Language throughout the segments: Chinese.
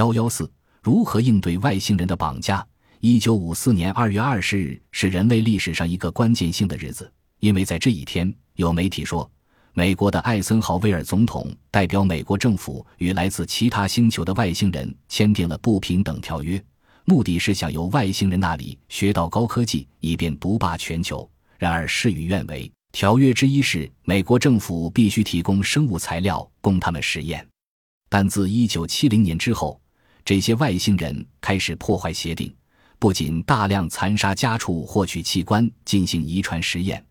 幺幺四，如何应对外星人的绑架？一九五四年二月二十日是人类历史上一个关键性的日子，因为在这一天，有媒体说，美国的艾森豪威尔总统代表美国政府与来自其他星球的外星人签订了不平等条约，目的是想由外星人那里学到高科技，以便独霸全球。然而事与愿违，条约之一是美国政府必须提供生物材料供他们实验，但自一九七零年之后，这些外星人开始破坏协定。不仅大量残杀家畜、获取器官进行遗传实验，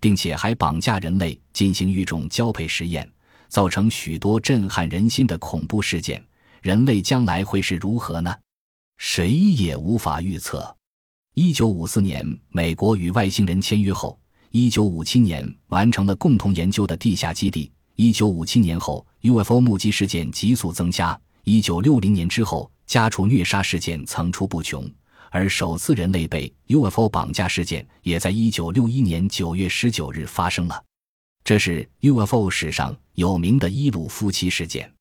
并且还绑架人类进行育种交配实验，造成许多震撼人心的恐怖事件。人类将来会是如何呢？谁也无法预测。一九五四年，美国与外星人签约后，一九五七年完成了共同研究的地下基地。一九五七年后，UFO 目击事件急速增加。一九六零年之后，家畜虐杀事件层出不穷。而首次人类被 UFO 绑架事件也在1961年9月19日发生了，这是 UFO 史上有名的伊鲁夫妻事件。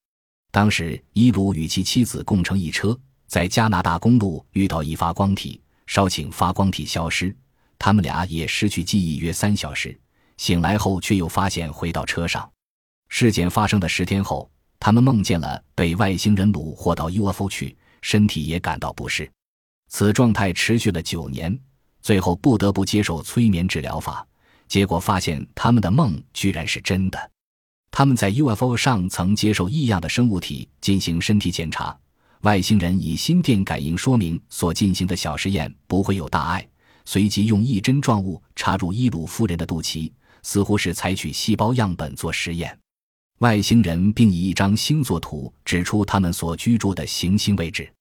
当时，伊鲁与其妻子共乘一车，在加拿大公路遇到一发光体，稍请发光体消失，他们俩也失去记忆约三小时，醒来后却又发现回到车上。事件发生的十天后，他们梦见了被外星人掳获到 UFO 去，身体也感到不适。此状态持续了九年，最后不得不接受催眠治疗法。结果发现他们的梦居然是真的。他们在 UFO 上曾接受异样的生物体进行身体检查，外星人以心电感应说明所进行的小实验不会有大碍，随即用一针状物插入伊鲁夫人的肚脐，似乎是采取细胞样本做实验。外星人并以一张星座图指出他们所居住的行星位置。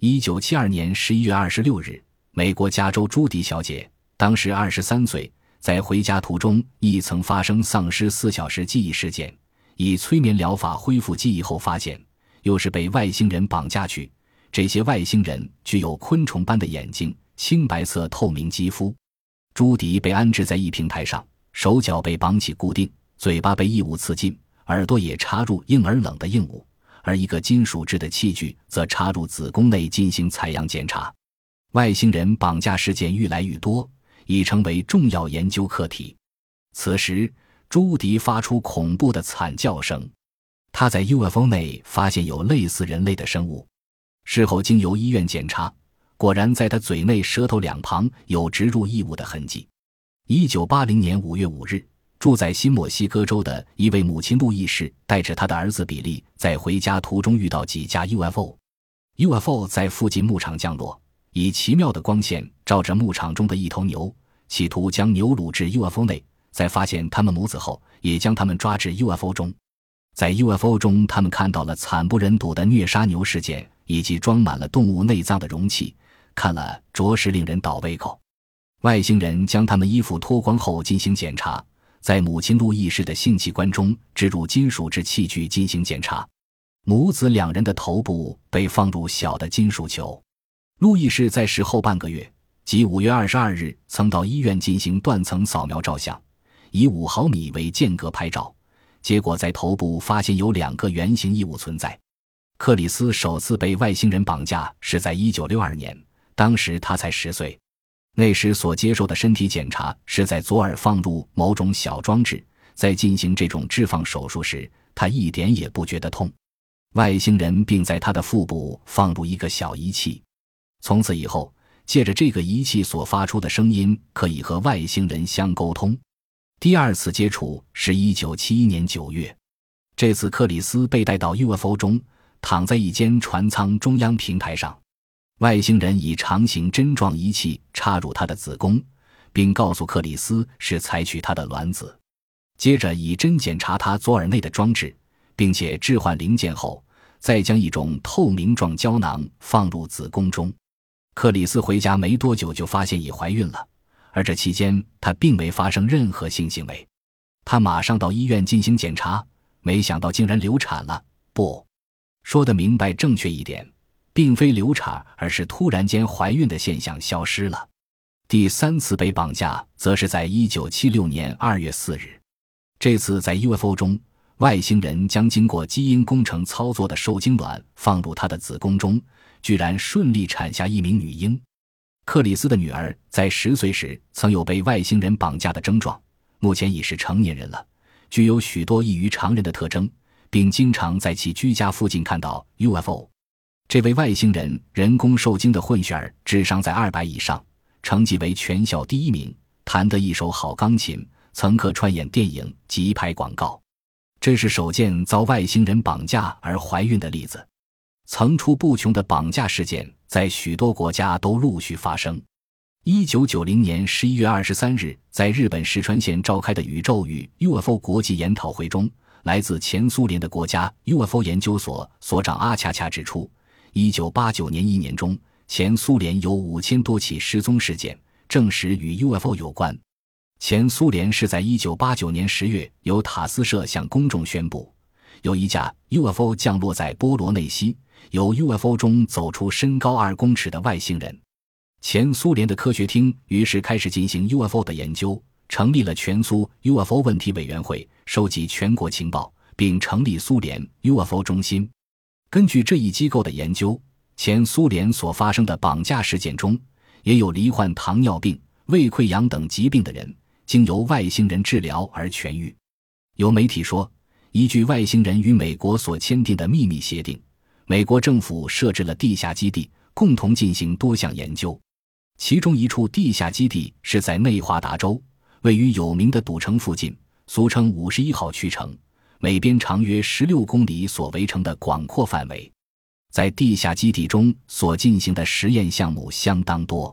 一九七二年十一月二十六日，美国加州朱迪小姐当时二十三岁，在回家途中亦曾发生丧失四小时记忆事件。以催眠疗法恢复记忆后，发现又是被外星人绑架去。这些外星人具有昆虫般的眼睛、青白色透明肌肤。朱迪被安置在一平台上，手脚被绑起固定，嘴巴被异物刺进，耳朵也插入硬而冷的硬物。而一个金属制的器具则插入子宫内进行采样检查。外星人绑架事件愈来愈多，已成为重要研究课题。此时，朱迪发出恐怖的惨叫声。他在 UFO 内发现有类似人类的生物。事后经由医院检查，果然在他嘴内、舌头两旁有植入异物的痕迹。一九八零年五月五日。住在新墨西哥州的一位母亲路易士带着他的儿子比利在回家途中遇到几架 UFO，UFO 在附近牧场降落，以奇妙的光线照着牧场中的一头牛，企图将牛掳至 UFO 内。在发现他们母子后，也将他们抓至 UFO 中。在 UFO 中，他们看到了惨不忍睹的虐杀牛事件以及装满了动物内脏的容器，看了着实令人倒胃口。外星人将他们衣服脱光后进行检查。在母亲路易士的性器官中植入金属制器具进行检查，母子两人的头部被放入小的金属球。路易士在死后半个月，即五月二十二日，曾到医院进行断层扫描照相，以五毫米为间隔拍照，结果在头部发现有两个圆形异物存在。克里斯首次被外星人绑架是在一九六二年，当时他才十岁。那时所接受的身体检查是在左耳放入某种小装置，在进行这种置放手术时，他一点也不觉得痛。外星人并在他的腹部放入一个小仪器，从此以后，借着这个仪器所发出的声音，可以和外星人相沟通。第二次接触是一九七一年九月，这次克里斯被带到 UFO 中，躺在一间船舱中央平台上。外星人以长形针状仪器插入他的子宫，并告诉克里斯是采取他的卵子。接着以针检查他左耳内的装置，并且置换零件后，再将一种透明状胶囊放入子宫中。克里斯回家没多久就发现已怀孕了，而这期间她并没发生任何性行为。他马上到医院进行检查，没想到竟然流产了。不，说的明白正确一点。并非流产，而是突然间怀孕的现象消失了。第三次被绑架，则是在一九七六年二月四日。这次在 UFO 中，外星人将经过基因工程操作的受精卵放入他的子宫中，居然顺利产下一名女婴。克里斯的女儿在十岁时曾有被外星人绑架的症状，目前已是成年人了，具有许多异于常人的特征，并经常在其居家附近看到 UFO。这位外星人人工受精的混血儿智商在二百以上，成绩为全校第一名，弹得一手好钢琴，曾客串演电影及拍广告。这是首件遭外星人绑架而怀孕的例子。层出不穷的绑架事件在许多国家都陆续发生。一九九零年十一月二十三日，在日本石川县召开的宇宙与 UFO 国际研讨会中，来自前苏联的国家 UFO 研究所所长阿恰恰指出，一九八九年一年中，前苏联有五千多起失踪事件，证实与 UFO 有关。前苏联是在一九八九年十月由塔斯社向公众宣布，有一架 UFO 降落在波罗内西，由 UFO 中走出身高二公尺的外星人。前苏联的科学厅于是开始进行 UFO 的研究，成立了全苏 UFO 问题委员会，收集全国情报，并成立苏联 UFO 中心。根据这一机构的研究，前苏联所发生的绑架事件中，也有罹患糖尿病、胃溃疡等疾病的人。经由外星人治疗而痊愈。有媒体说，依据外星人与美国所签订的秘密协定，美国政府设置了地下基地，共同进行多项研究。其中一处地下基地是在内华达州，位于有名的赌城附近，俗称五十一号区城，每边长约十六公里所围成的广阔范围。在地下基地中所进行的实验项目相当多。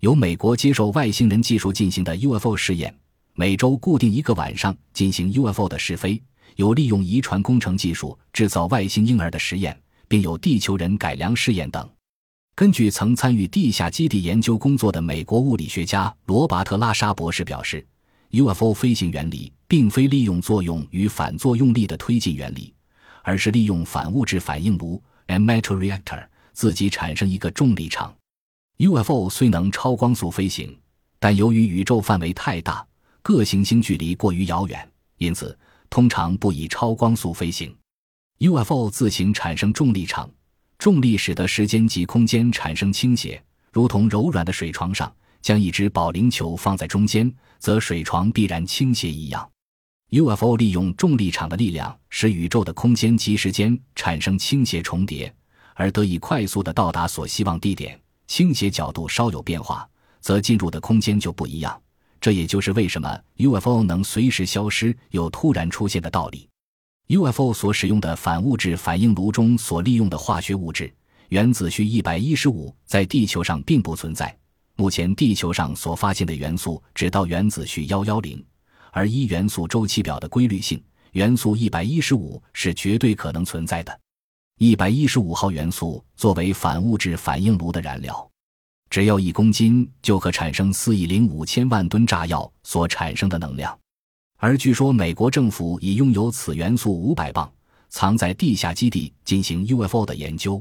由美国接受外星人技术进行的 UFO 试验，每周固定一个晚上进行 UFO 的试飞，有利用遗传工程技术制造外星婴儿的实验，并有地球人改良试验等。根据曾参与地下基地研究工作的美国物理学家罗巴特·拉沙博士表示，UFO 飞行原理并非利用作用与反作用力的推进原理，而是利用反物质反应炉 （matter reactor） 自己产生一个重力场。UFO 虽能超光速飞行，但由于宇宙范围太大，各行星距离过于遥远，因此通常不以超光速飞行。UFO 自行产生重力场，重力使得时间及空间产生倾斜，如同柔软的水床上将一只保龄球放在中间，则水床必然倾斜一样。UFO 利用重力场的力量，使宇宙的空间及时间产生倾斜重叠，而得以快速的到达所希望地点。倾斜角度稍有变化，则进入的空间就不一样。这也就是为什么 UFO 能随时消失又突然出现的道理。UFO 所使用的反物质反应炉中所利用的化学物质原子序一百一十五，在地球上并不存在。目前地球上所发现的元素只到原子序幺幺零，而一元素周期表的规律性，元素一百一十五是绝对可能存在的。一百一十五号元素作为反物质反应炉的燃料，只要一公斤就可产生四亿零五千万吨炸药所产生的能量。而据说美国政府已拥有此元素五百磅，藏在地下基地进行 UFO 的研究。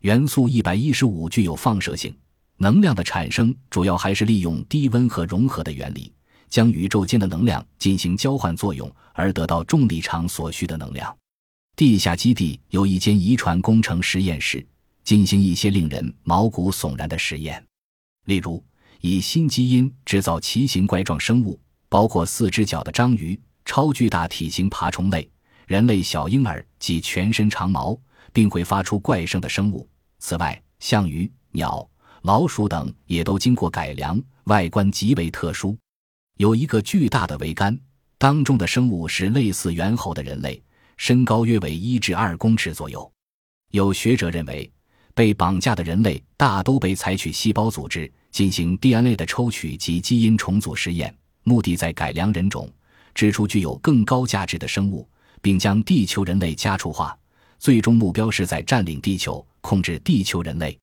元素一百一十五具有放射性，能量的产生主要还是利用低温和融合的原理，将宇宙间的能量进行交换作用，而得到重力场所需的能量。地下基地有一间遗传工程实验室，进行一些令人毛骨悚然的实验，例如以新基因制造奇形怪状生物，包括四只脚的章鱼、超巨大体型爬虫类、人类小婴儿及全身长毛并会发出怪声的生物。此外，象鱼、鸟、老鼠等也都经过改良，外观极为特殊。有一个巨大的桅杆，当中的生物是类似猿猴的人类。身高约为一至二公尺左右。有学者认为，被绑架的人类大都被采取细胞组织进行 DNA 的抽取及基因重组实验，目的在改良人种，制出具有更高价值的生物，并将地球人类家畜化。最终目标是在占领地球，控制地球人类。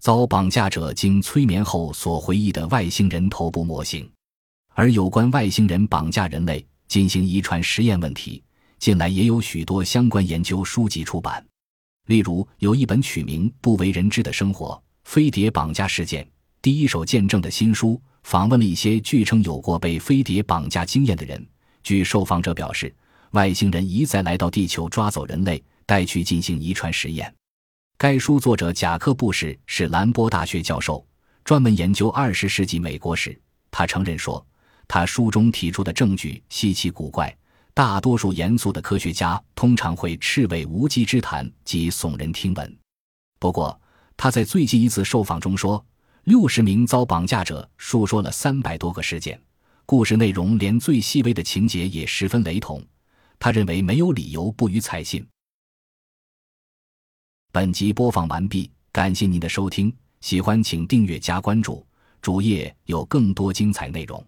遭绑架者经催眠后所回忆的外星人头部模型，而有关外星人绑架人类进行遗传实验问题。近来也有许多相关研究书籍出版，例如有一本取名《不为人知的生活：飞碟绑架事件》第一手见证的新书，访问了一些据称有过被飞碟绑架经验的人。据受访者表示，外星人一再来到地球抓走人类，带去进行遗传实验。该书作者贾克布什是兰波大学教授，专门研究二十世纪美国史。他承认说，他书中提出的证据稀奇古怪，大多数严肃的科学家通常会斥为无稽之谈及耸人听闻。不过，他在最近一次受访中说，六十名遭绑架者述说了三百多个事件，故事内容连最细微的情节也十分雷同。他认为没有理由不予采信。本集播放完毕，感谢您的收听，喜欢请订阅加关注，主页有更多精彩内容。